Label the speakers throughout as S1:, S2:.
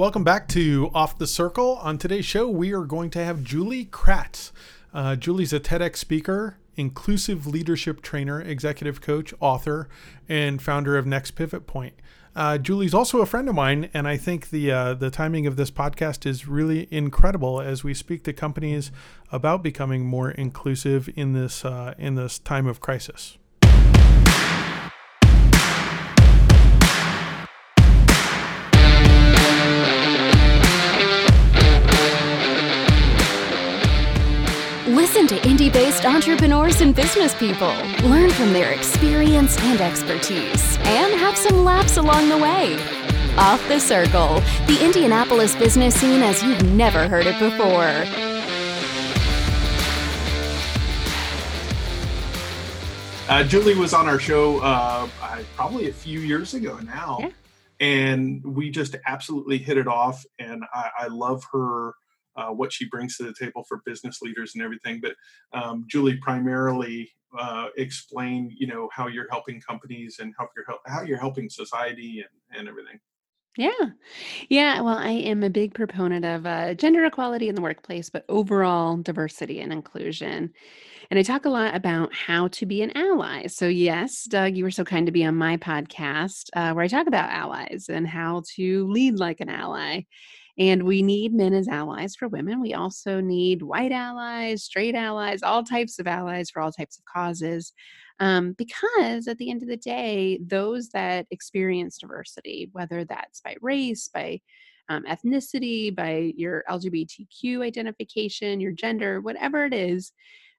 S1: Welcome back to Off the Circle. On today's show, we are going to have Julie Kratz. Uh, Julie's a TEDx speaker, inclusive leadership trainer, executive coach, author, and founder of Next Pivot Point. Uh, Julie's also a friend of mine, and I think the uh, the timing of this podcast is really incredible as we speak to companies about becoming more inclusive in this uh, in this time of crisis.
S2: Listen based entrepreneurs and business people. Learn from their experience and expertise, and have some laughs along the way. Off the Circle, the Indianapolis business scene as you've never heard it before.
S3: Uh, Julie was on our show uh, probably a few years ago now, yeah. and we just absolutely hit it off. And I, I love her uh, what she brings to the table for business leaders and everything. But um, Julie primarily uh, explain, you know, how you're helping companies and how you're how you're helping society and, and everything.
S4: Yeah. Yeah. Well, I am a big proponent of uh, gender equality in the workplace, but overall diversity and inclusion. And I talk a lot about how to be an ally. So, yes, Doug, you were so kind to be on my podcast uh, where I talk about allies and how to lead like an ally. And we need men as allies for women. We also need white allies, straight allies, all types of allies for all types of causes. Um, because at the end of the day, those that experience diversity, whether that's by race, by um, ethnicity, by your LGBTQ identification, your gender, whatever it is,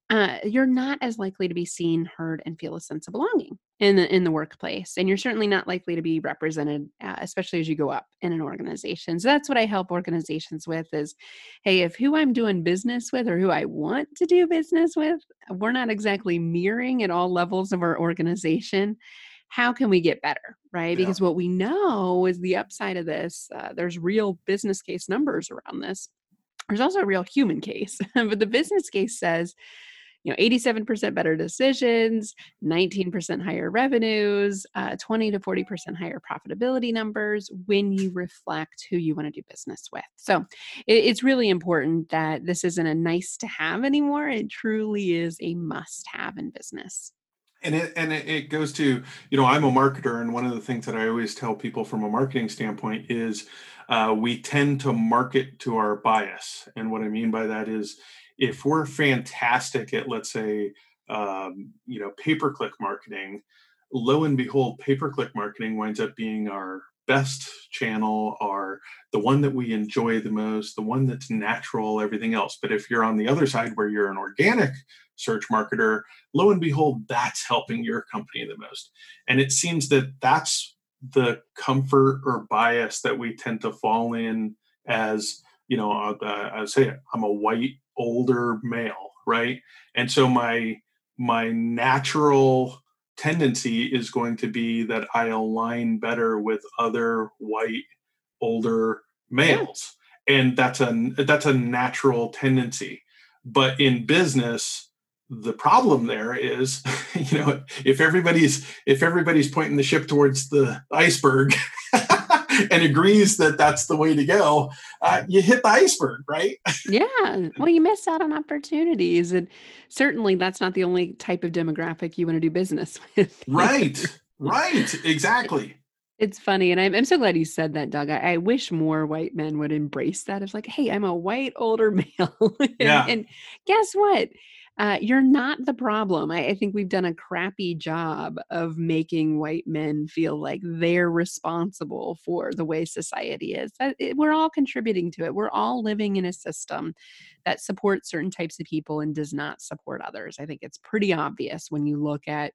S4: uh, you're not as likely to be seen, heard, and feel a sense of belonging in the in the workplace, and you're certainly not likely to be represented, uh, especially as you go up in an organization. So that's what I help organizations with: is, hey, if who I'm doing business with or who I want to do business with, we're not exactly mirroring at all levels of our organization. How can we get better, right? Yeah. Because what we know is the upside of this. Uh, there's real business case numbers around this. There's also a real human case, but the business case says you know 87% better decisions 19% higher revenues uh, 20 to 40% higher profitability numbers when you reflect who you want to do business with. So it, it's really important that this isn't a nice to have anymore it truly is a must have in business.
S3: And it and it goes to you know i'm a marketer and one of the things that i always tell people from a marketing standpoint is uh, we tend to market to our bias. And what i mean by that is if we're fantastic at let's say um, you know pay per click marketing lo and behold pay per click marketing winds up being our best channel our the one that we enjoy the most the one that's natural everything else. But if you're on the other side where you're an organic search marketer lo and behold that's helping your company the most. And it seems that that's the comfort or bias that we tend to fall in as you know uh, i say i'm a white older male, right? And so my my natural tendency is going to be that I align better with other white older males. And that's a that's a natural tendency. But in business, the problem there is, you know, if everybody's if everybody's pointing the ship towards the iceberg, and agrees that that's the way to go, uh, you hit the iceberg, right?
S4: yeah. Well, you miss out on opportunities. And certainly that's not the only type of demographic you want to do business with.
S3: right. Right. Exactly.
S4: It's funny. And I'm, I'm so glad you said that, Doug. I, I, wish more white men would embrace that. It's like, hey, I'm a white older male. and, yeah. and guess what? Uh, you're not the problem. I, I, think we've done a crappy job of making white men feel like they're responsible for the way society is. It, we're all contributing to it. We're all living in a system that supports certain types of people and does not support others. I think it's pretty obvious when you look at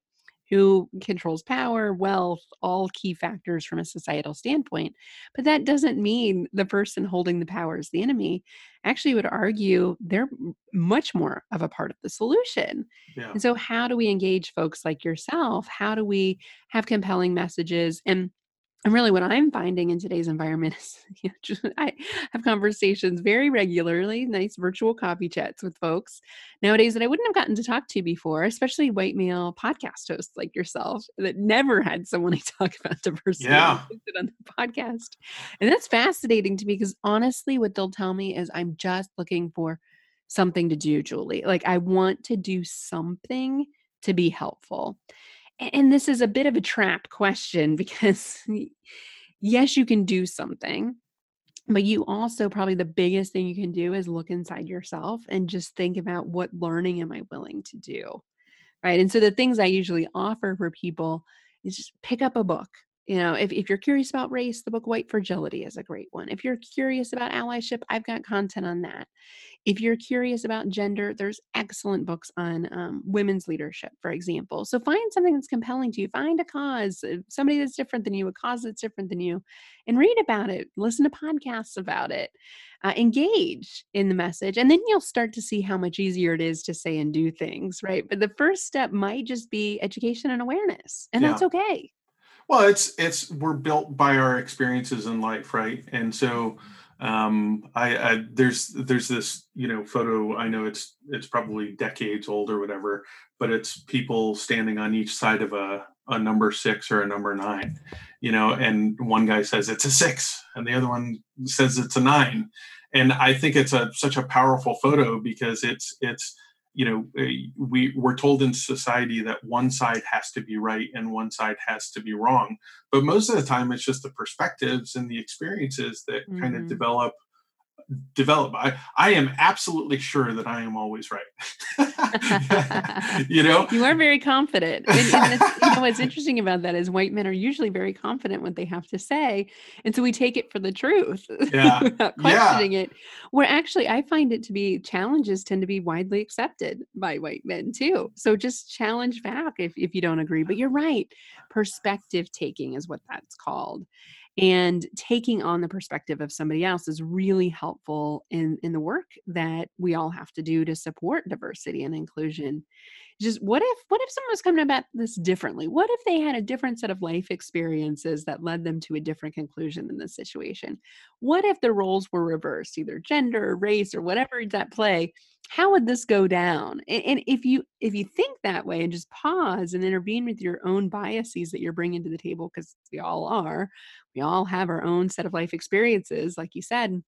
S4: who controls power, wealth, all key factors from a societal standpoint. But that doesn't mean the person holding the power is the enemy. Actually, would argue they're much more of a part of the solution. Yeah. And so, how do we engage folks like yourself? How do we have compelling messages? And and really, what I'm finding in today's environment is you know, just, I have conversations very regularly, nice virtual coffee chats with folks nowadays that I wouldn't have gotten to talk to before, especially white male podcast hosts like yourself that never had someone to talk about diversity
S3: yeah.
S4: on the podcast. And that's fascinating to me because honestly, what they'll tell me is I'm just looking for something to do, Julie. Like, I want to do something to be helpful and this is a bit of a trap question because yes, you can do something, but you also probably the biggest thing you can do is look inside yourself and just think about what learning am I willing to do? Right. And so the things I usually offer for people is just pick up a book. You know, if, if you're curious about race, the book White Fragility is a great one. If you're curious about allyship, I've got content on that. If you're curious about gender, there's excellent books on um, women's leadership, for example. So find something that's compelling to you. Find a cause, uh, somebody that's different than you, a cause that's different than you, and read about it. Listen to podcasts about it. Uh, engage in the message, and then you'll start to see how much easier it is to say and do things, right? But the first step might just be education and awareness, and yeah. that's okay.
S3: Well, it's it's we're built by our experiences in life, right? And so um I, I, there's there's this you know photo i know it's it's probably decades old or whatever but it's people standing on each side of a a number six or a number nine you know and one guy says it's a six and the other one says it's a nine. And i think it's a such a powerful photo because it's it's you know eh, we we're told in society that one side has to be right and one side has to be wrong but most of the time it's just the perspectives and the experiences that mm-hmm. kind of develop develop. I i am absolutely sure that i am always right. You know?
S4: You are very confident. And, and you know what's interesting about that is white men are usually very confident what they have to say. And so we take it for the truth yeah. without questioning yeah. it. Where actually i find it to be challenges tend to be widely accepted by white men too. So just challenge back if, if you don't agree. But you're right. Perspective taking is what that's called and taking on the perspective of somebody else is really helpful in in the work that we all have to do to support diversity and inclusion just what if what if someone was coming about this differently? What if they had a different set of life experiences that led them to a different conclusion in this situation? What if the roles were reversed either gender or race or whatever is at play? How would this go down? And, and if you if you think that way and just pause and intervene with your own biases that you're bringing to the table because we all are. We all have our own set of life experiences like you said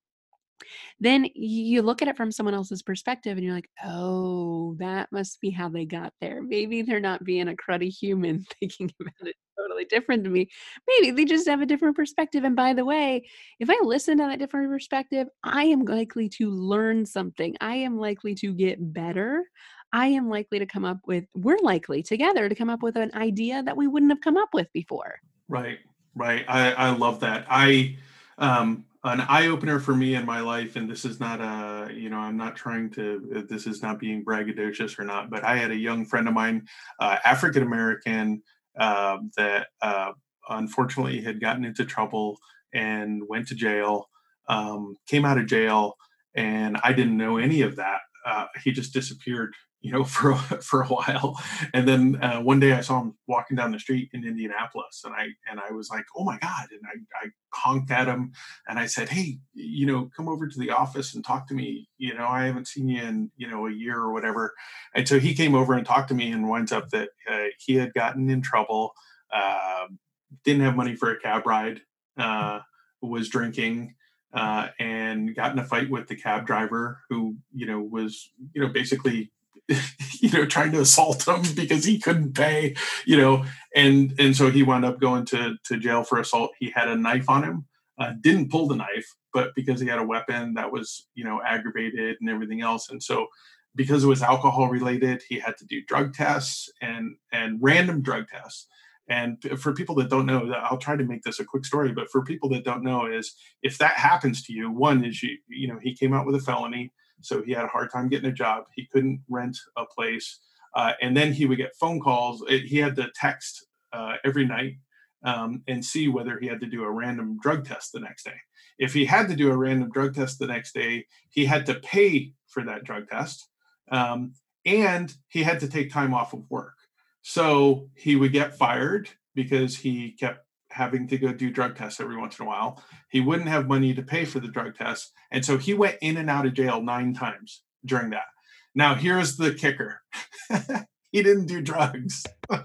S4: then you look at it from someone else's perspective and you're like, oh, that must be how they got there. Maybe they're not being a cruddy human thinking about it totally different to me. Maybe they just have a different perspective. And by the way, if I listen to that different perspective, I am likely to learn something. I am likely to get better. I am likely to come up with, we're likely together to come up with an idea that we wouldn't have come up with before.
S3: Right, right. I, I love that. I, um, an eye opener for me in my life and this is not a you know i'm not trying to uh, this is not being braggadocious or not but i had a young friend of mine uh, african american uh, that uh, unfortunately had gotten into trouble and went to jail um, came out of jail and i didn't know any of that uh, he just disappeared you know, for for a while. And then uh, one day I saw him walking down the street in Indianapolis, and I and I was like, oh my god! And I I honked at him, and I said, hey, you know, come over to the office and talk to me. You know, I haven't seen you in you know a year or whatever. And so he came over and talked to me, and winds up that uh, he had gotten in trouble, uh, didn't have money for a cab ride, uh, was drinking. Uh, and got in a fight with the cab driver who, you know, was, you know, basically you know trying to assault him because he couldn't pay you know and and so he wound up going to to jail for assault. He had a knife on him. Uh, didn't pull the knife but because he had a weapon that was you know aggravated and everything else. And so because it was alcohol related he had to do drug tests and and random drug tests. And for people that don't know i'll try to make this a quick story but for people that don't know is if that happens to you one is you you know he came out with a felony so he had a hard time getting a job. He couldn't rent a place. Uh, and then he would get phone calls. It, he had to text uh, every night um, and see whether he had to do a random drug test the next day. If he had to do a random drug test the next day, he had to pay for that drug test. Um, and he had to take time off of work. So he would get fired because he kept having to go do drug tests every once in a while. He wouldn't have money to pay for the drug tests. And so he went in and out of jail nine times during that. Now, here's the kicker he didn't do drugs.
S4: of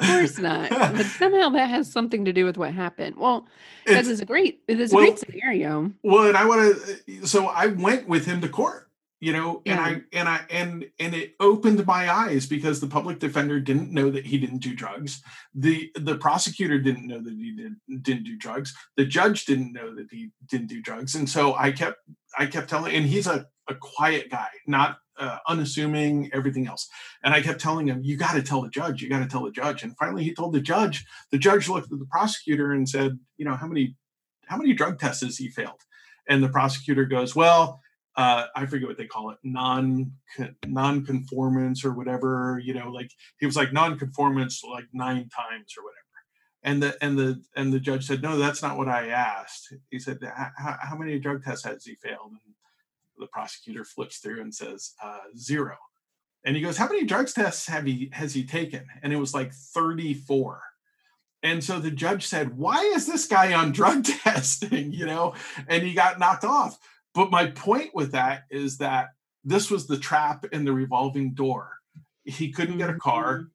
S4: course not. But somehow that has something to do with what happened. Well, that
S3: It's-
S4: is a great it is a
S3: well,
S4: great scenario.
S3: well, and I want to, so I went with him to court, you know, and I, and I, and, and it opened my eyes because the public defender didn't know that he didn't do drugs. The, the prosecutor didn't know that he did, didn't do drugs. The judge didn't know that he didn't do drugs. And so I kept, I kept telling, and he's a, a quiet guy, not uh, unassuming, everything else. And I kept telling him, you got to tell the judge, you got to tell the judge. And finally he told the judge, the judge looked at the prosecutor and said, you know, how many, how many drug tests has he failed? And the prosecutor goes, well, uh, I forget what they call it, non non-conformance or whatever. You know, like he was like non-conformance like nine times or whatever. And the and the and the judge said, no, that's not what I asked. He said, how, many drug tests has he failed? And the prosecutor flips through and says, uh, zero. And he goes, how many drugs tests have he has he taken? And it was like 34. And so the judge said, Why is this guy on drug testing? You know, and he got knocked off. But my point with that is that this was the trap in the revolving door. He couldn't get a car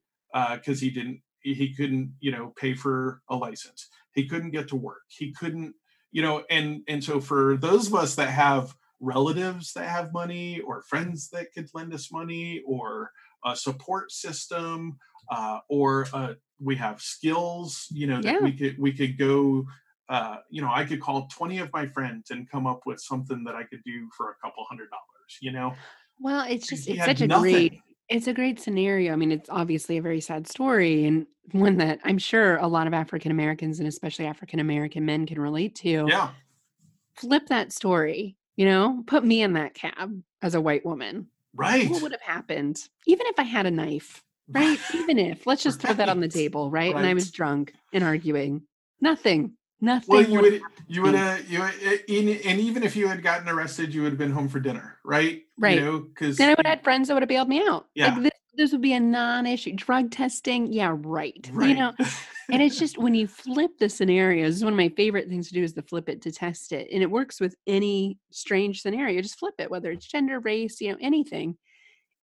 S3: because he didn't, he couldn't, you know, pay for a license. He couldn't get to work. He couldn't, you know, and and so for those of us that have relatives that have money or friends that could lend us money or a support system uh, or uh, we have skills you know that
S4: Yeah.
S3: we could we could go uh, you know i could call 20 of my friends and come up with something that i could do for a couple hundred dollars you know
S4: Well, it's just it's such a
S3: nothing.
S4: great it's a great scenario. I mean, it's obviously a very sad story and one that I'm sure a lot of African Americans and especially African American men can relate to.
S3: yeah
S4: Flip that story, you know, put me in that cab as a white woman.
S3: right
S4: What would have happened? Even if I had a knife, right? Even if, let's just throw that on the table, right? And I was drunk and arguing. Nothing. Nothing.
S3: well you
S4: would
S3: would you would uh, you would- and and even if you had gotten arrested you would have been home for dinner right
S4: Right.
S3: you know because
S4: then I would have had friends that would have bailed me out.
S3: Yeah.
S4: Like this, this would be a non-issue. Drug testing, yeah, right. You know, and it's just when you flip the scenarios, this is one of my favorite things to do is to flip it to test it. And it works with any strange scenario. Just flip it, whether it's gender, race, you know, anything.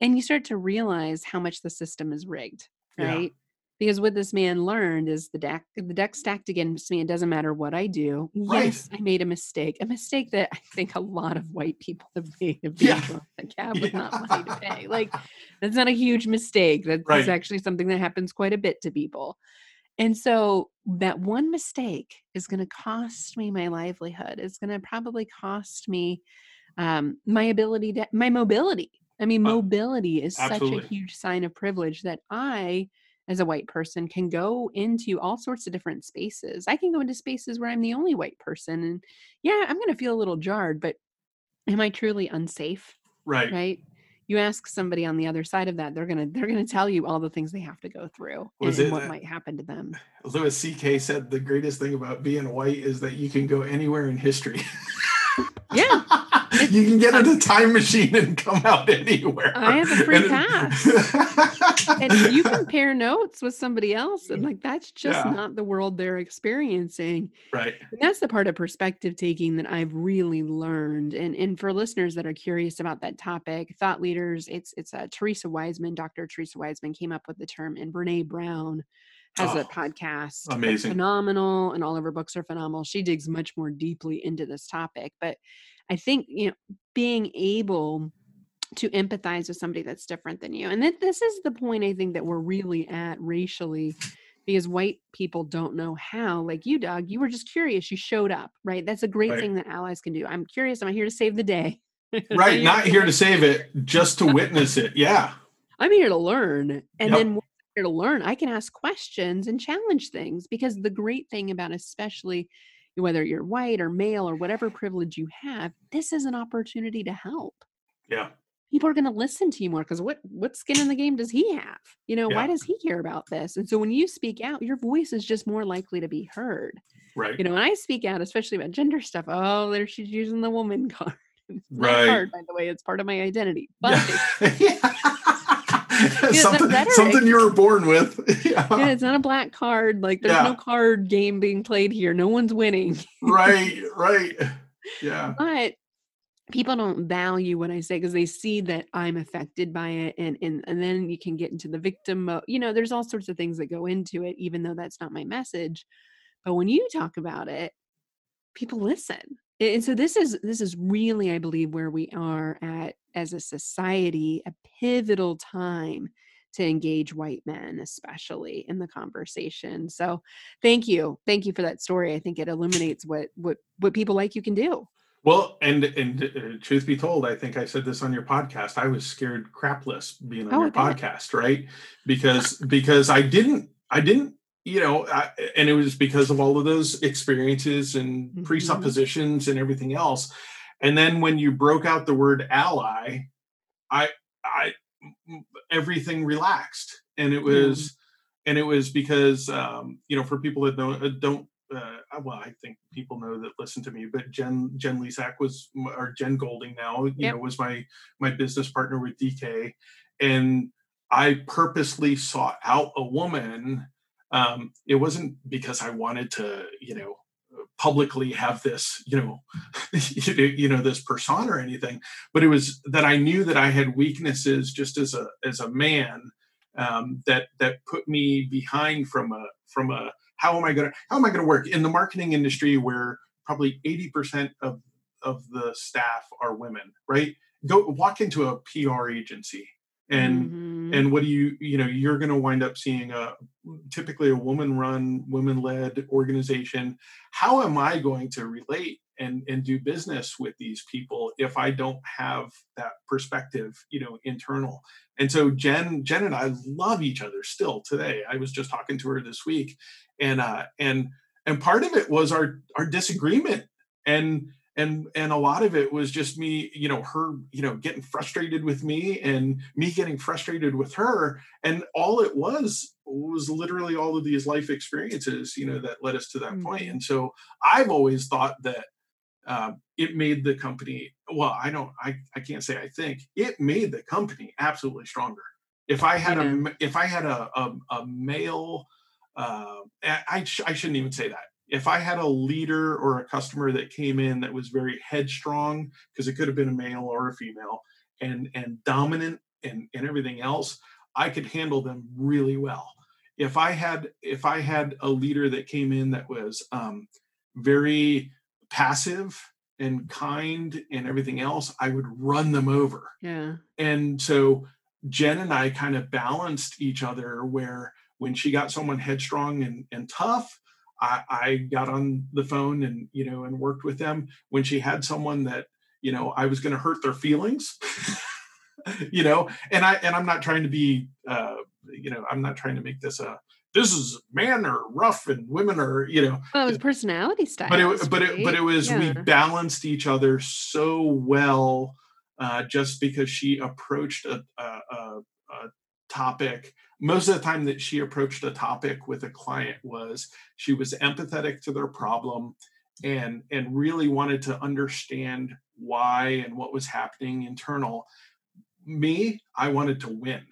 S4: And you start to realize how much the system is rigged,
S3: Yeah.
S4: Because what this man learned is the deck the deck stacked against me. It doesn't matter what I do.
S3: Right.
S4: Yes, I made a mistake. A mistake that I think a lot of white people have made of being
S3: Yeah.
S4: a cab with not money to pay. Like that's not a huge mistake. That's
S3: Right.
S4: actually something that happens quite a bit to people. And so that one mistake is going to cost me my livelihood. It's going to probably cost me um, my ability to my mobility. I mean,
S3: Uh,
S4: mobility is such a huge sign of privilege that I, as a white person, can go into all sorts of different spaces. I can go into spaces where I'm the only white person, and yeah, I'm going to feel a little jarred. But am I truly unsafe?
S3: right
S4: Right? You ask somebody on the other side of that, they're gonna they're gonna tell you all the things they have to go through and,
S3: Was
S4: and
S3: it
S4: what
S3: that-
S4: might happen to them.
S3: Louis C.K. said the greatest thing about being white is that you can go anywhere in history.
S4: Yeah.
S3: you can get in a time machine and come out anywhere.
S4: I have a free
S3: And-
S4: pass. and you compare notes with somebody else and like that's just
S3: Yeah.
S4: not the world they're experiencing
S3: right.
S4: and that's the part of perspective taking that i've really learned and and for listeners that are curious about that topic thought leaders it's it's uh, theresa wiseman dr theresa wiseman came up with the term and brene brown has a
S3: Oh,
S4: podcast
S3: amazing.
S4: phenomenal and all of her books are phenomenal she digs much more deeply into this topic but i think you know being able to empathize with somebody that's different than you. And that this is the point I think that we're really at racially because white people don't know how. Like you, Doug, you were just curious. You showed up, right? That's a great
S3: Right.
S4: thing that allies can do. I'm curious. Am I'm here to save the day.
S3: Right. Not here to save it, just to witness it. Yeah.
S4: I'm here to learn. And
S3: Yep.
S4: then here to learn, I can ask questions and challenge things because the great thing about especially whether you're white or male or whatever privilege you have, this is an opportunity to help.
S3: Yeah.
S4: people are going to listen to you more because what what skin in the game does he have you know why does he care about this and so when you speak out your voice is just more likely to be heard
S3: Right.
S4: you know when i speak out especially about gender stuff oh there she's using the woman card It's
S3: Right.
S4: hard by the way it's part of my identity but
S3: Yeah. Something, something you were born with. yeah.
S4: yeah, it's not a black card. Like there's
S3: Yeah.
S4: no card game being played here. No one's winning.
S3: Right, right. Yeah.
S4: But people don't value what I say because they see that I'm affected by it and and and then you can get into the victim mode. You know, there's all sorts of things that go into it, even though that's not my message. But when you talk about it, people listen. And so this is this is really, I believe, where we are at as a society, a pivotal time to engage white men, especially in the conversation. So thank you. Thank you for that story. I think it illuminates what what what people like you can do.
S3: Well, and and uh, truth be told, I think I said this on your podcast. I was scared crapless being on
S4: Oh,
S3: your podcast, right? Because because I didn't I didn't you know, I, and it was because of all of those experiences and
S4: Mhm.
S3: presuppositions and everything else. And then when you broke out the word ally, I I everything relaxed, and it was and it was because um, you know for people that don't uh, don't uh, well I think people know that listen to me, but Jen Jen Lisak was or Jen Golding now you
S4: Yep.
S3: know was my my business partner with DK, and I purposely sought out a woman. Um, it wasn't because I wanted to you know publicly have this you know you know- this persona or anything but it was that i knew that i had weaknesses just as a as a man um, that that put me behind from a from a how am i to how am i to work? In the marketing industry where probably 80% of of the staff are women right? Go walk into a pr agency and
S4: Mhm.
S3: and what do you you know you're going to wind up seeing a typically a woman run women led organization. How am i going to relate and and do business with these people if i don't have that perspective you know internal? And so jen jen and i love each other still today. I was just talking to her this week and uh and and part of it was our our disagreement and and and a lot of it was just me you know her you know getting frustrated with me and me getting frustrated with her and all it was was literally all of these life experiences you know that led us to that point
S4: Mhm.
S3: and so i've always thought that um, it made the company well i don't I, I can't say i think it made the company absolutely stronger if i had a
S4: Yeah.
S3: m- if i had a a, a male uh, I, I, sh- I shouldn't even say that if I had a leader or a customer that came in that was very headstrong, because it could have been a male or a female, and and dominant and, and everything else, I could handle them really well. If I had if I had a leader that came in that was um, very passive and kind and everything else, I would run them over
S4: yeah.
S3: and so jen and i kind of balanced each other where when she got someone headstrong and, and tough I, I got on the phone and you know and worked with them when she had someone that you know i was going to hurt their feelings you know? And i and i'm not trying to be uh you know i'm not trying to make this a this is men are rough and women are you know?
S4: Well, it was personality style.
S3: but it but it but it was we balanced each other so well uh, just because she approached a, a, a, a topic most of the time that she approached a topic with a client was she was empathetic to their problem and and really wanted to understand why and what was happening internal me i wanted to win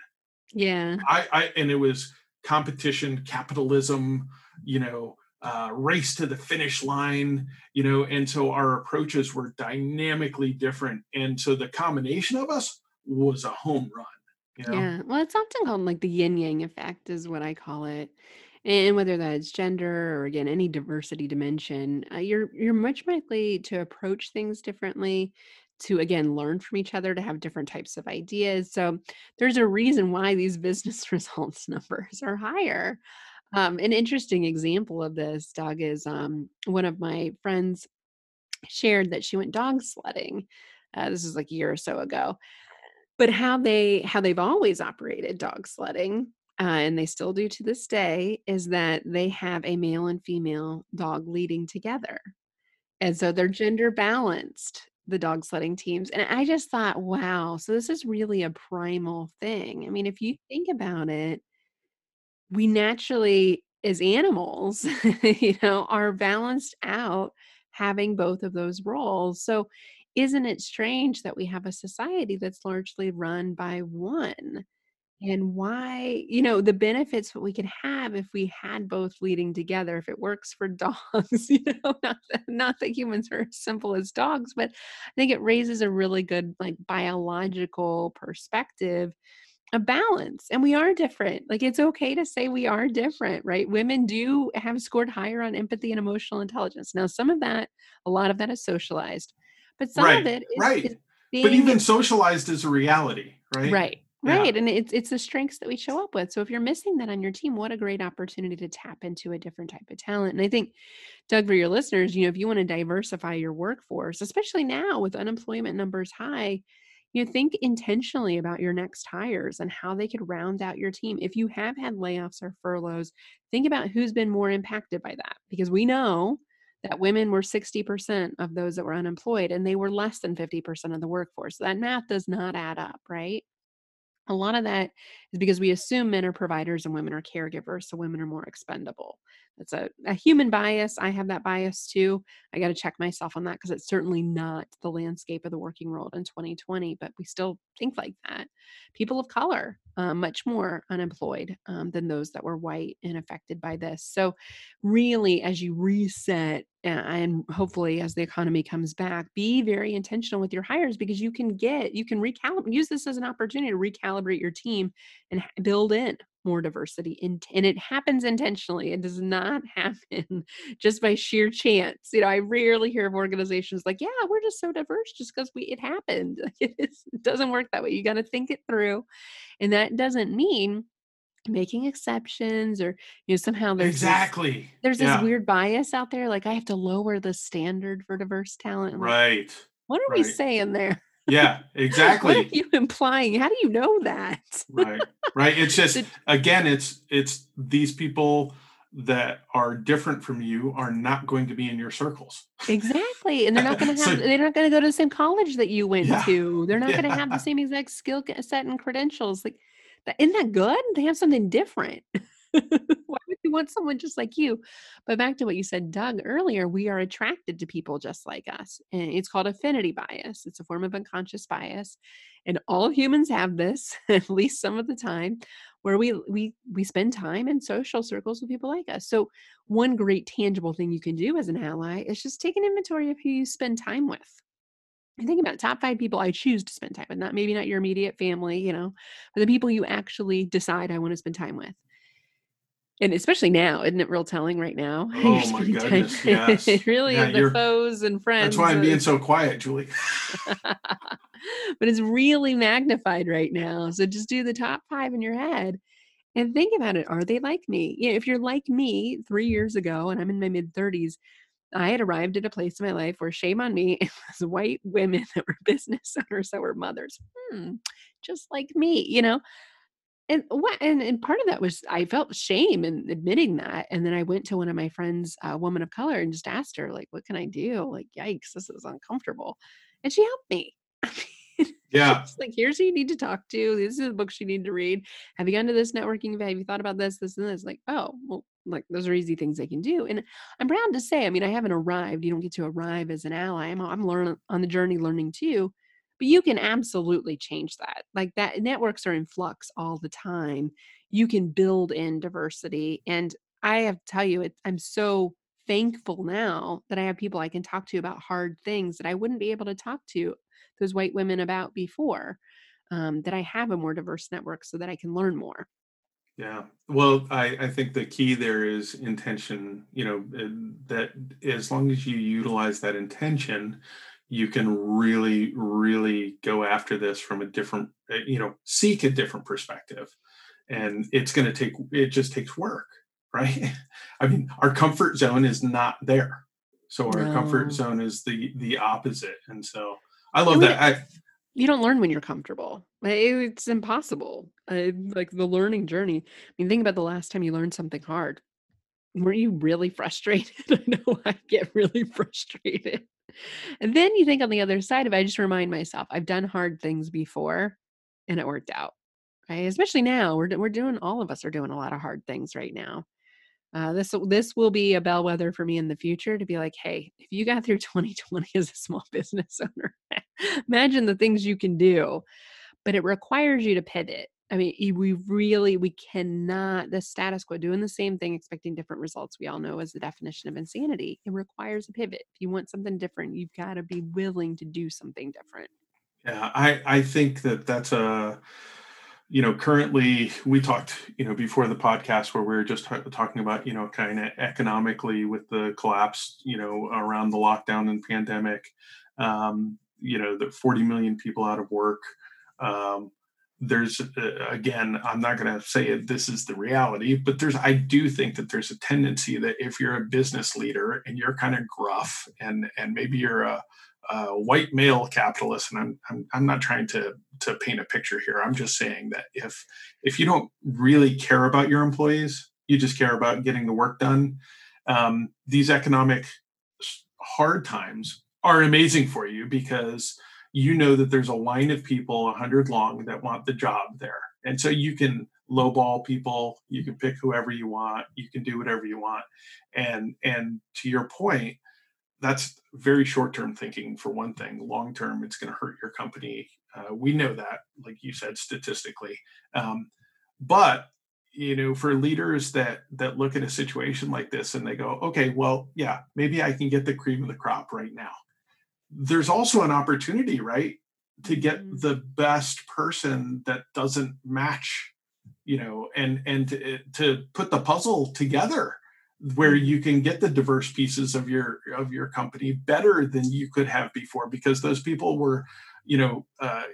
S4: Yeah.
S3: I, I and it was competition, capitalism, you know, uh, race to the finish line, you know, and so our approaches were dynamically different, and so the combination of us was a home run. You know,
S4: Yeah. Well, it's often called like the yin yang effect, is what I call it. And whether that's gender or again any diversity dimension, uh, you're you're much more likely to approach things differently, to again learn from each other, to have different types of ideas. So there's a reason why these business results numbers are higher. Um, an interesting example of this, Doug, is um, one of my friends shared that she went dog sledding. Uh, this is like a year or so ago but how they how they've always operated dog sledding uh, and they still do to this day is that they have a male and female dog leading together. And so they're gender balanced the dog sledding teams and i just thought wow so this is really a primal thing. I mean if you think about it we naturally as animals you know are balanced out having both of those roles. So isn't it strange that we have a society that's largely run by one? And why you know the benefits what we could have if we had both leading together if it works for dogs you know not that, not that humans are as simple as dogs but i think it raises a really good like biological perspective a balance and we are different. Like it's okay to say we are different right? Women do have scored higher on empathy and emotional intelligence. Now some of that a lot of that is socialized but some
S3: right
S4: of it is,
S3: right.
S4: is
S3: but even socialized is a reality right?
S4: Right
S3: Yeah.
S4: right and it's it's the strengths that we show up with. So if you're missing that on your team what a great opportunity to tap into a different type of talent. And i think doug for your listeners you know if you want to diversify your workforce especially now with unemployment numbers high you know think intentionally about your next hires and how they could round out your team. If you have had layoffs or furloughs think about who's been more impacted by that because we know that women were 60% of those that were unemployed and they were less than 50% of the workforce that math does not add up right a lot of that is because we assume men are providers and women are caregivers, so women are more expendable. That's a, a human bias. I have that bias too. I got to check myself on that because it's certainly not the landscape of the working world in 2020, but we still think like that. People of color, uh, much more unemployed um, than those that were white and affected by this. So, really, as you reset and hopefully as the economy comes back, be very intentional with your hires because you can get, you can recalibrate, use this as an opportunity to recalibrate your team and build in more diversity. In, and it happens intentionally. It does not happen just by sheer chance. You know, I rarely hear of organizations like, yeah, we're just so diverse just because we it happened. It, is, it doesn't work that way. You got to think it through. And that doesn't mean making exceptions or you know somehow there's this-
S3: exactly
S4: there's
S3: Yeah.
S4: this weird bias out there like i have to lower the standard for diverse talent I'm like,
S3: right
S4: what are we saying there
S3: yeah exactly.
S4: what are you implying? How do you know that?
S3: Right right it's just again it's it's these people that are different from you are not going to be in your circles.
S4: Exactly and they're not going to
S3: So-
S4: have they're not going to go to the same college that you went
S3: Yeah.
S4: to. They're not going to have the same exact skill set and credentials. Like isn't that good? They have something different why would you want someone just like you? But back to what you said doug earlier we are attracted to people just like us and it's called affinity bias. It's a form of unconscious bias and all humans have this at least some of the time where we we we spend time in social circles with people like us. So one great tangible thing you can do as an ally is just take an inventory of who you spend time with. And think about top five people I choose to spend time with, not maybe not your immediate family, you know, but the people you actually decide I want to spend time with. And especially now, isn't it real telling right now?
S3: Oh my
S4: spending time-
S3: goodness, yes.
S4: it really
S3: Yeah,
S4: is the foes and friends.
S3: that's why i'm being so quiet julie
S4: but it's really magnified right now. So just do the top five in your head and think about it. Are they like me? You know, if you're like me three years ago and I'm in my mid 30s, I had arrived at a place in my life where shame on me, it was white women that were business owners that were mothers. Hmm, just like me, you know? And what and, and part of that was I felt shame in admitting that. And then I went to one of my friends, a woman of color, and just asked her, like, what can I do? Like, yikes, this is uncomfortable. And she helped me.
S3: yeah
S4: like, here's who you need to talk to. This is the books you need to read. Have you gone to this networking event? Have you thought about this, this, and this? Like, oh, well, like those are easy things they can do. And I'm proud to say, I mean, I haven't arrived. You don't get to arrive as an ally. I'm, I'm learning on the journey, learning too. But you can absolutely change that. Like that, networks are in flux all the time. You can build in diversity. And I have to tell you, it, I'm so thankful now that I have people I can talk to about hard things that I wouldn't be able to talk to those white women about before um, that i have a more diverse network so that i can learn more
S3: Yeah. Well, I, I think the key there is intention, you know, that as long as you utilize that intention, you can really, really go after this from a different, uh, you know, seek a different perspective. And it's going to take, it just takes work, right? I mean, our comfort zone is not there. So our
S4: No.
S3: comfort zone is the the opposite. And so I love that. I,
S4: you don't learn when you're comfortable it's impossible uh, like the learning journey i mean think about the last time you learned something hard were you really frustrated i know i get really frustrated and then you think on the other side of it i just remind myself i've done hard things before and it worked out right especially now we're, we're doing all of us are doing a lot of hard things right now uh, this this will be a bellwether for me in the future to be like, hey, if you got through 2020 as a small business owner, imagine the things you can do. But it requires you to pivot. I mean, we really we cannot the status quo doing the same thing expecting different results. We all know is the definition of insanity. It requires a pivot. If you want something different, you've got to be willing to do something different.
S3: Yeah, I I think that that's a you know currently we talked you know before the podcast where we were just talking about you know kind of economically with the collapse you know around the lockdown and pandemic um, you know the 40 million people out of work um, there's uh, again i'm not going to say this is the reality but there's i do think that there's a tendency that if you're a business leader and you're kind of gruff and and maybe you're a, a white male capitalist and I'm, I'm i'm not trying to to paint a picture here. I'm just saying that if if you don't really care about your employees you just care about getting the work done um, these economic hard times are amazing for you because you know that there's a line of people 100 long that want the job there. And so you can lowball people you can pick whoever you want you can do whatever you want. And and to your point that's very short term thinking for one thing. Long term it's going to hurt your company. Uh, we know that like you said statistically. Um, but you know for leaders that that look at a situation like this and they go okay well yeah maybe i can get the cream of the crop right now there's also an opportunity, right, to get mm-hmm. the best person that doesn't match, you know, and and to, eh, to put the puzzle together where mm-hmm. you can get the diverse pieces of your of your company better than you could have before because those people were you know uh,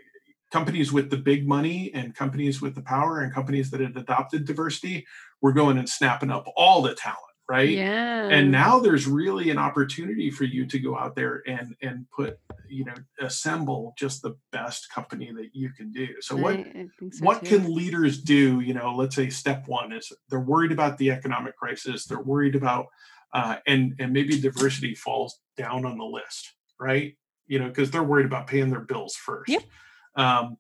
S3: companies with the big money and companies with the power and companies that had adopted diversity were going and snapping up all the talent right?
S4: Yeah.
S3: and now there's really an opportunity for you to go out there and and put you know assemble just the best company that you can do. So what so what too. can leaders do you know let's say step one is they're worried about the economic crisis they're worried about uh, and and maybe diversity falls down on the list right? You know because they're worried about paying their bills first.
S4: Yep.
S3: um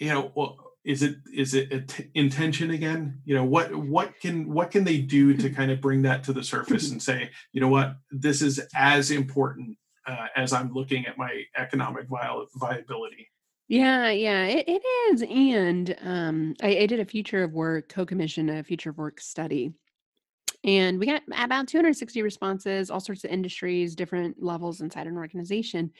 S3: you know well is it is it intention again? You know what what can what can they do to kind of bring that to the surface and say you know what? This is as important uh, as i'm looking at my economic vi- viability.
S4: Yeah yeah it, it is and um, I, I did a future of work co-commission a future of work study and we got about 260 responses all sorts of industries different levels inside an organization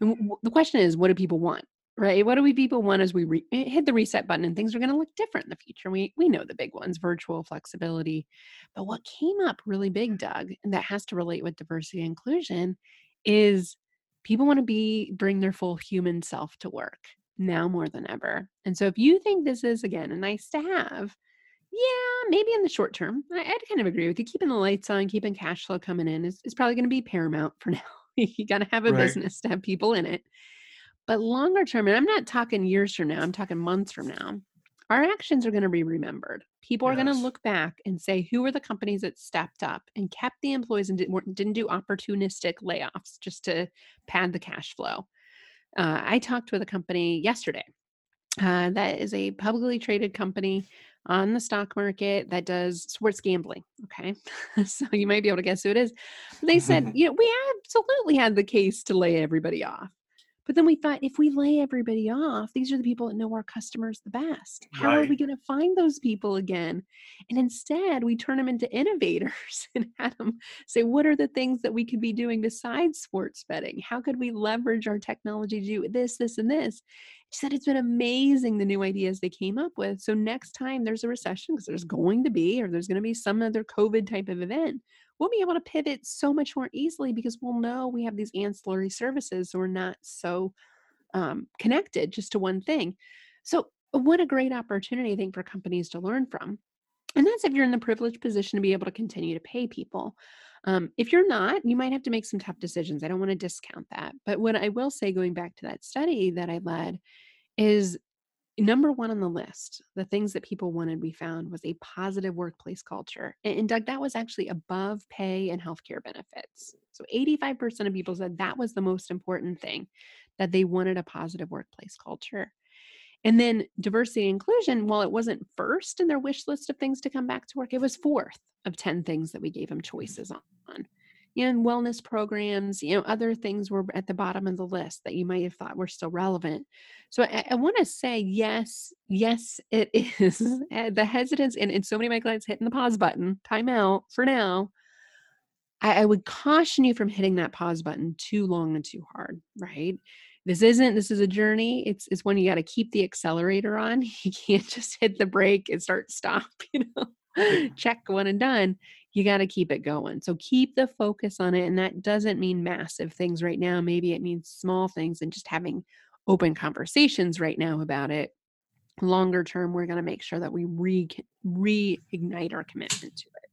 S4: and w- the question is what do people want right? What do we people want as we re- eh, hit the reset button and things are going to look different in the future? We we know the big ones, virtual flexibility. But what came up really big, Doug, and that has to relate with diversity and inclusion is people want to be bring their full human self to work now more than ever. And so if you think this is again a nice to have, yeah, maybe in the short term, I, would kind of agree with you. Keeping the lights on, keeping cash flow coming in is, is probably going to be paramount for now. you got to have a right. business to have people in it. But longer term, and I'm not talking years from now, I'm talking months from now, our actions are going to be remembered. People yes. are going to look back and say, who are the companies that stepped up and kept the employees and didn't, didn't do opportunistic layoffs just to pad the cash flow? Uh, I talked with a company yesterday uh, that is a publicly traded company on the stock market that does sports gambling. Okay. so you might be able to guess who it is. They said, you know, we absolutely had the case to lay everybody off. But then we thought if we lay everybody off, these are the people that know our customers the best. How right. are we going to find those people again? And instead, we turn them into innovators and had them say, what are the things that we could be doing besides sports betting? How could we leverage our technology to do this, this, and this? She said it's been amazing the new ideas they came up with. So next time there's a recession, because there's going to be, or there's going to be some other COVID type of event, we'll be able to pivot so much more easily because we'll know we have these ancillary services so we're not so um, connected just to one thing. So what a great opportunity i think for companies to learn from and that's if you're in the privileged position to be able to continue to pay people. Um, if you're not you might have to make some tough decisions i don't want to discount that but what i will say going back to that study that i led is number one on the list, the things that people wanted, we found was a positive workplace culture. And, and Doug, that was actually above pay and healthcare benefits. So 85% of people said that was the most important thing, that they wanted a positive workplace culture. And then diversity and inclusion, while it wasn't first in their wish list of things to come back to work, it was fourth of 10 things that we gave them mm. choices on know, wellness programs, you know, other things were at the bottom of the list that you might have thought were still relevant. So I, I want to say, yes, yes, it is. Eh, the hesitance, and, and so many of my clients hitting the pause button, time out for now. I, I would caution you from hitting that pause button too long and too hard, right? This isn't, this is a journey. It's, it's when you got to keep the accelerator on. You can't just hit the brake and start stop, you know, check one and done you got to keep it going. So keep the focus on it. And that doesn't mean massive things right now. Maybe it means small things and just having open conversations right now about it. Longer term, we're going to make sure that we re reignite our commitment to it.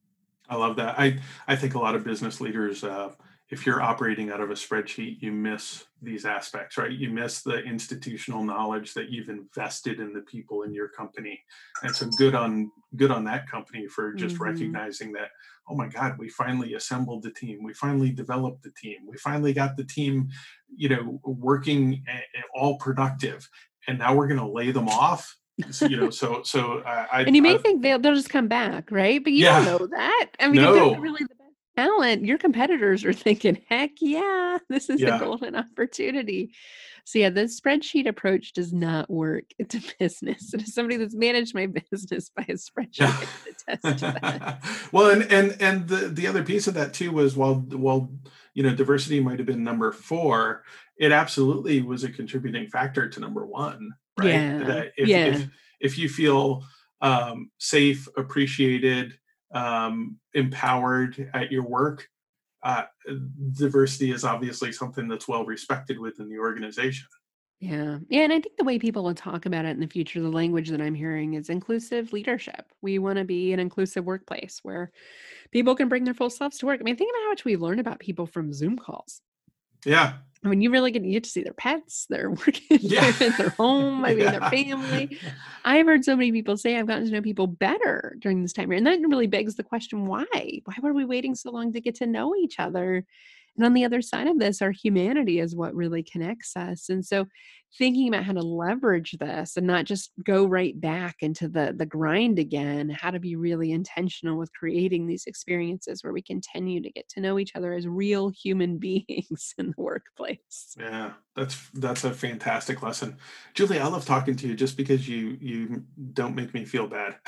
S3: I love that. I I think a lot of business leaders uh, if you're operating out of a spreadsheet, you miss these aspects, right? You miss the institutional knowledge that you've invested in the people in your company. And so good on good on that company for just mm-hmm. recognizing that, oh my God, we finally assembled the team. We finally developed the team. We finally got the team, you know, working eh, eh, all productive. And now we're going to lay them off so, you know so so uh, I,
S4: and you may I, think they'll, they'll just come back right but you yeah, don't know that i mean no. they're really the best talent, your competitors are thinking, heck yeah, this is yeah. a golden opportunity. So yeah, the spreadsheet approach does not work. It's a business. And as somebody that's managed my business by a spreadsheet,
S3: yeah. well, and and and the the other piece of that too was while while you know diversity might have been number four, it absolutely was a contributing factor to number one. Right.
S4: Yeah.
S3: if,
S4: yeah.
S3: if if you feel um, safe, appreciated, um, empowered at your work, uh, diversity is obviously something that's well respected within the organization.
S4: Yeah. Yeah. And I think the way people will talk about it in the future, the language that I'm hearing is inclusive leadership. We want to be an inclusive workplace where people can bring their full selves to work. I mean, think about how much we learn about people from Zoom calls.
S3: Yeah.
S4: I mean, you really get, you get to see their pets, their working, yeah. their home, I mean, yeah. their family. I've heard so many people say I've gotten to know people better during this time. And that really begs the question why? Why were we waiting so long to get to know each other? And on the other side of this, our humanity is what really connects us. And so thinking about how to leverage this and not just go right back into the the grind again, how to be really intentional with creating these experiences where we continue to get to know each other as real human beings in the workplace.
S3: Yeah, that's that's a fantastic lesson. Julie, I love talking to you just because you you don't make me feel bad.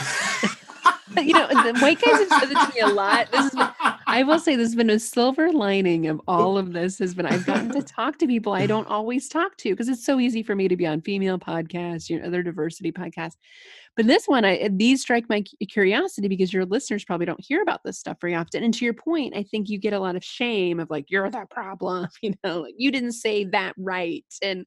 S4: you know, the white guys have said it to me a lot. This is, I will say, there's been a silver lining of all of this. Has been I've gotten to talk to people I don't always talk to because it's so easy for me to be on female podcasts, you know, other diversity podcasts. But this one, I these strike my curiosity because your listeners probably don't hear about this stuff very often. And to your point, I think you get a lot of shame of like you're the problem, you know, like you didn't say that right, and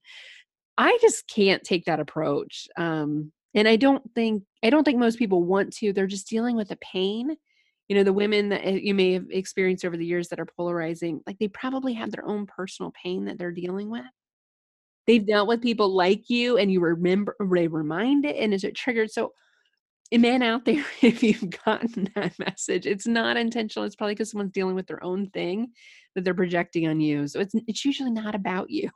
S4: I just can't take that approach. Um, and i don't think i don't think most people want to they're just dealing with the pain you know the women that eh, you may have experienced over the years that are polarizing like they probably have their own personal pain that they're dealing with. They've dealt with people like you and you remember they remind it and is it triggered so a man out there if you've gotten that message it's not intentional it's probably because someone's dealing with their own thing that they're projecting on you so it's it's usually not about you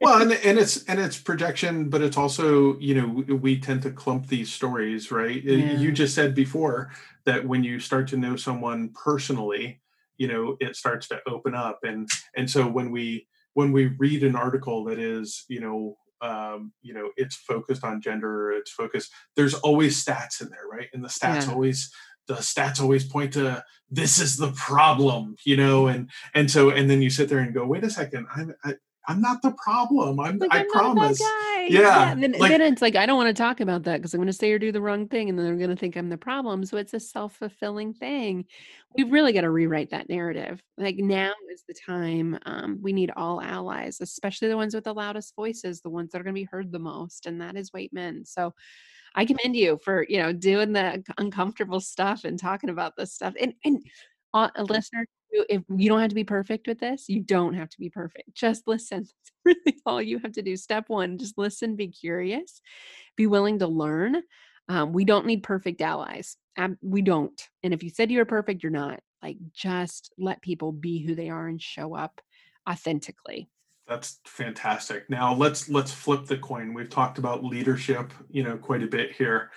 S3: well and, and it's and it's projection but it's also you know we tend to clump these stories right yeah. you just said before that when you start to know someone personally you know it starts to open up and and so when we when we read an article that is you know um, you know it's focused on gender it's focused there's always stats in there right and the stats yeah. always the stats always point to this is the problem you know and and so and then you sit there and go wait a second i'm I, I'm not the problem. I'm, like, I I'm promise. Yeah.
S4: yeah. And then, like, then it's like, I don't want to talk about that because I'm going to say or do the wrong thing. And then they're going to think I'm the problem. So it's a self fulfilling thing. We've really got to rewrite that narrative. Like now is the time. Um, we need all allies, especially the ones with the loudest voices, the ones that are going to be heard the most. And that is white men. So I commend you for, you know, doing the uncomfortable stuff and talking about this stuff. And, and, uh, a listener if you don't have to be perfect with this, you don't have to be perfect. Just listen. That's really all you have to do. Step one, just listen, be curious, be willing to learn. Um, we don't need perfect allies. We don't. And if you said you're perfect, you're not. Like just let people be who they are and show up authentically.
S3: That's fantastic. Now let's let's flip the coin. We've talked about leadership, you know, quite a bit here.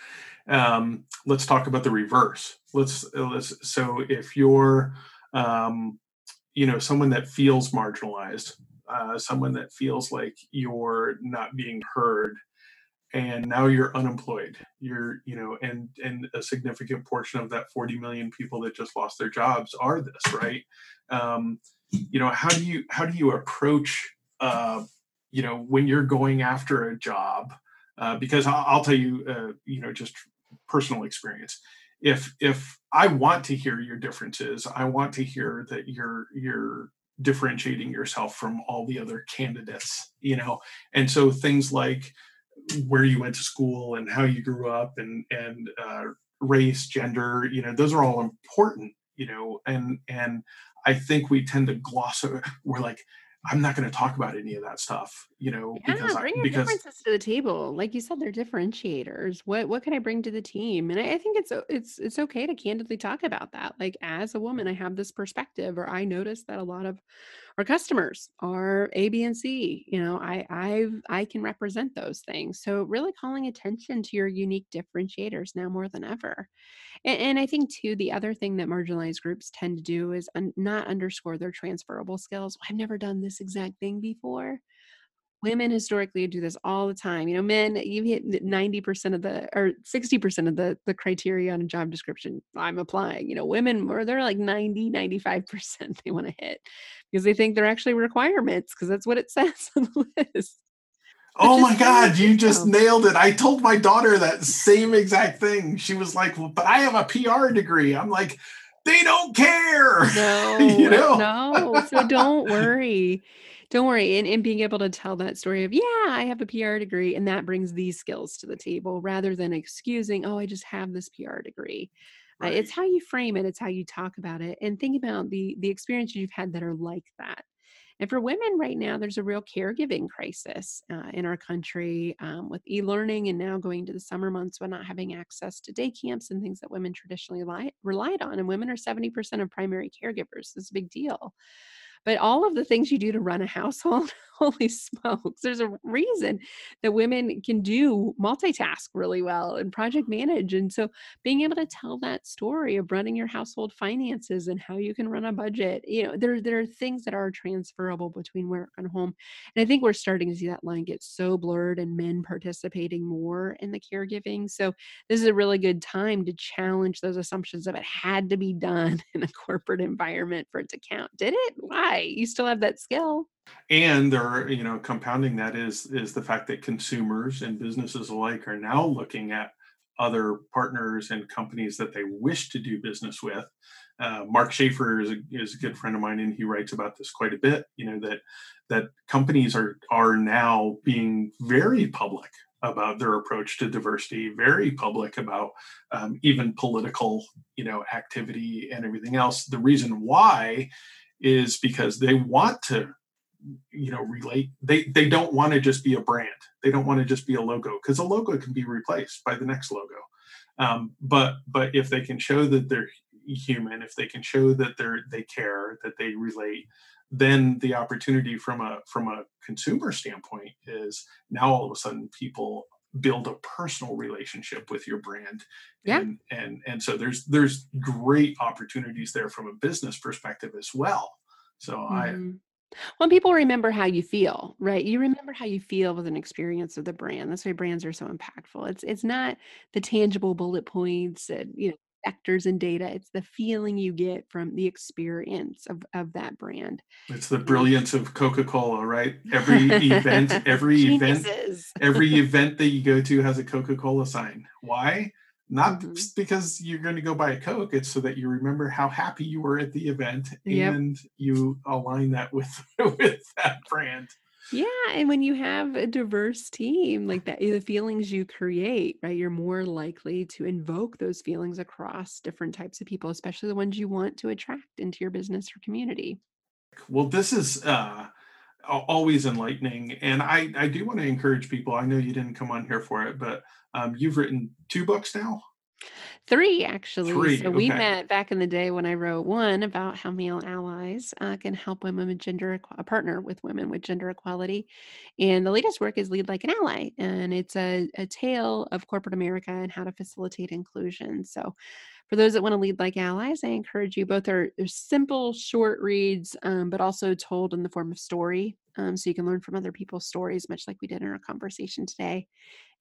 S3: Um, let's talk about the reverse. Let's let's so if you're um, you know someone that feels marginalized uh, someone that feels like you're not being heard and now you're unemployed. You're you know and and a significant portion of that 40 million people that just lost their jobs are this right? Um, you know how do you how do you approach uh, you know when you're going after a job? Uh, because I'll, tell you uh, you know just personal experience if if i want to hear your differences i want to hear that you're you're differentiating yourself from all the other candidates you know? And so things like where you went to school and how you grew up and and uh, race gender you know those are all important you know? And and i think we tend to gloss over we're like I'm not going to talk about any of that stuff, you know,
S4: yeah,
S3: because
S4: bring
S3: I,
S4: your
S3: because
S4: differences to the table. Like you said, they're differentiators. What what can I bring to the team? And I, I think it's it's it's okay to candidly talk about that. Like as a woman, I have this perspective, or I notice that a lot of our customers are A, B, and C. You know, I I've I can represent those things. So really calling attention to your unique differentiators now more than ever. And, and I think too, the other thing that marginalized groups tend to do is un- not underscore their transferable skills. I've never done this exact thing before. Women historically do this all the time. You know, men, you hit 90% of the or 60% of the the criteria on a job description I'm applying. You know, women or they're like 90, 95% they want to hit because they think they're actually requirements because that's what it says on the list.
S3: Oh my God, you just um nailed it. I told my daughter that same exact thing. She was like, well, but I have a PR degree. I'm like, they don't care.
S4: No, you know? no. So don't worry. Don't worry. And, and being able to tell that story of, yeah, I have a PR degree, and that brings these skills to the table rather than excusing, oh, I just have this PR degree. Right. Uh, it's how you frame it, it's how you talk about it, and think about the the experiences you've had that are like that. And for women right now, there's a real caregiving crisis uh, in our country um, with e learning and now going to the summer months but not having access to day camps and things that women traditionally li- relied on. And women are 70% of primary caregivers. This is a big deal. But all of the things you do to run a household, holy smokes, there's a reason that women can do multitask really well and project manage. And so being able to tell that story of running your household finances and how you can run a budget, you know, there, there are things that are transferable between work and home. And I think we're starting to see that line get so blurred and men participating more in the caregiving. So this is a really good time to challenge those assumptions of it had to be done in a corporate environment for it to count. Did it? Why? you still have that skill
S3: and there you know compounding that is is the fact that consumers and businesses alike are now looking at other partners and companies that they wish to do business with. Uh, mark schaefer is a, is a good friend of mine and he writes about this quite a bit you know that that companies are are now being very public about their approach to diversity very public about um, even political you know activity and everything else. The reason why is because they want to you know relate they they don't want to just be a brand they don't want to just be a logo because a logo can be replaced by the next logo um, but but if they can show that they're human if they can show that they're they care that they relate then the opportunity from a from a consumer standpoint is now all of a sudden people build a personal relationship with your brand
S4: yeah.
S3: and and and so there's there's great opportunities there from a business perspective as well so mm-hmm.
S4: When people remember how you feel right? You mm-hmm. remember how you feel with an experience of the brand that's why brands are so impactful. It's it's not the tangible bullet points and you know vectors and data it's the feeling you get from the experience of, of that brand.
S3: It's the brilliance of coca-cola right? Every event every event every event that you go to has a coca-cola sign. Why not mm-hmm. because you're going to go buy a coke it's so that you remember how happy you were at the event and yep. you align that with with that brand
S4: yeah, and when you have a diverse team like that, the feelings you create, right? You're more likely to invoke those feelings across different types of people, especially the ones you want to attract into your business or community.
S3: Well, this is uh always enlightening and I I do want to encourage people. I know you didn't come on here for it, but um you've written two books now.
S4: Three, actually. Three, so we met back in the day when I wrote one about how male allies uh, can help women with gender equ- partner with women with gender equality, and the latest work is Lead Like an Ally, and it's a, a tale of corporate America and how to facilitate inclusion. So For those that want to lead like allies, I encourage you. Both are simple, short reads, um, but also told in the form of story. Um, so you can learn from other people's stories, much like we did in our conversation today.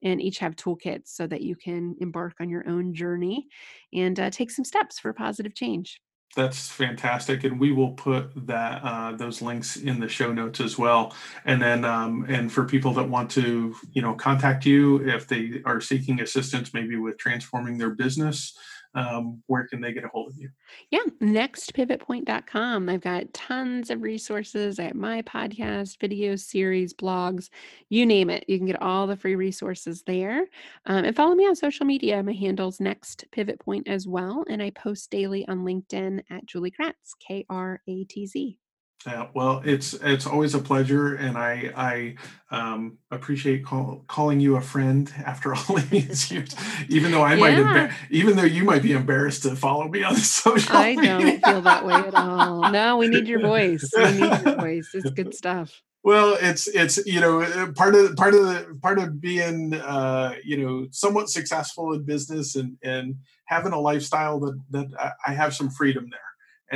S4: And each have toolkits so that you can embark on your own journey and uh, take some steps for positive change
S3: that's fantastic and we will put that uh, those links in the show notes as well and then um, and for people that want to you know contact you if they are seeking assistance maybe with transforming their business um, where can they get a hold of you?
S4: Yeah, nextpivotpoint.com. I've got tons of resources. I have my podcast, video series, blogs, you name it. You can get all the free resources there. Um, and follow me on social media. My handle's Next Pivot Point as well. And I post daily on LinkedIn at Julie Kratz, K R A T Z.
S3: Yeah, well, it's it's always a pleasure, and I I um, appreciate call, calling you a friend after all these years. Even though I might, yeah. even though you might be embarrassed to follow me on the social.
S4: I media. don't feel that way at all. No, we need your voice. We need your voice. It's good stuff.
S3: Well, it's it's you know uh, part of part of the part of being uh, you know somewhat successful in business and and having a lifestyle that that I have some freedom there,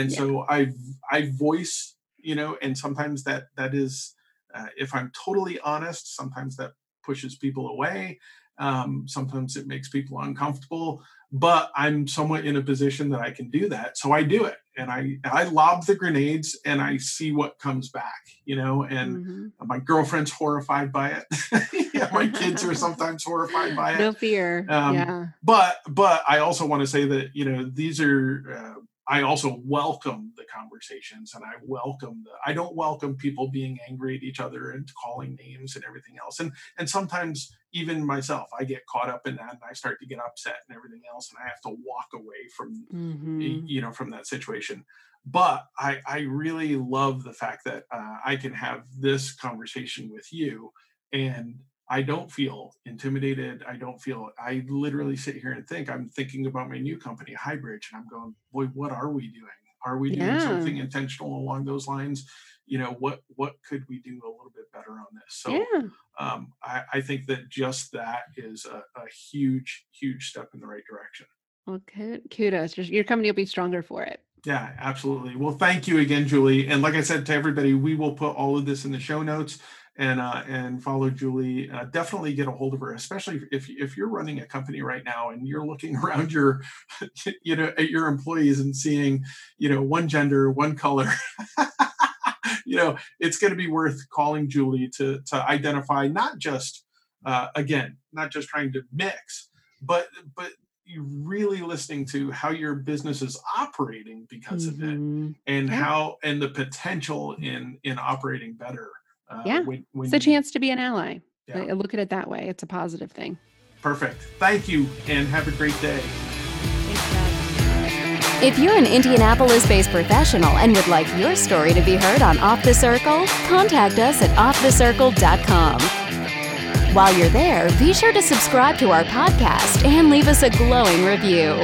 S3: and yeah. so I I voice you know and sometimes that that is uh, if i'm totally honest sometimes that pushes people away um, sometimes it makes people uncomfortable but i'm somewhat in a position that i can do that so i do it and i i lob the grenades and i see what comes back you know and mm-hmm. my girlfriend's horrified by it yeah, my kids are sometimes horrified by it
S4: no fear um, yeah
S3: but but i also want to say that you know these are uh, I also welcome the conversations and I welcome the I don't welcome people being angry at each other and calling names and everything else. And and sometimes even myself, I get caught up in that and I start to get upset and everything else and I have to walk away from mm-hmm. you know from that situation. But I I really love the fact that uh, I can have this conversation with you and I don't feel intimidated. I don't feel, I literally sit here and think, I'm thinking about my new company, Highbridge, and I'm going, boy, what are we doing? Are we doing yeah. something intentional along those lines? You know, what what could we do a little bit better on this? So yeah. um, I, I think that just that is a, a huge, huge step in the right direction.
S4: Well, kudos. Your company will be stronger for it.
S3: Yeah, absolutely. Well, thank you again, Julie. And like I said to everybody, we will put all of this in the show notes and uh, and follow Julie. Uh, definitely get a hold of her, especially if if you're running a company right now and you're looking around your you know at your employees and seeing you know one gender, one color. you know, it's going to be worth calling Julie to to identify not just uh, again, not just trying to mix, but but you really listening to how your business is operating because mm-hmm. of it mm-hmm. and yeah. how and the potential in in operating better
S4: uh, yeah, when, when it's a chance to be an ally. Yeah. I look at it that way. It's a positive thing.
S3: Perfect. Thank you, and have a great day.
S2: If you're an Indianapolis based professional and would like your story to be heard on Off the Circle, contact us at offthecircle.com. While you're there, be sure to subscribe to our podcast and leave us a glowing review.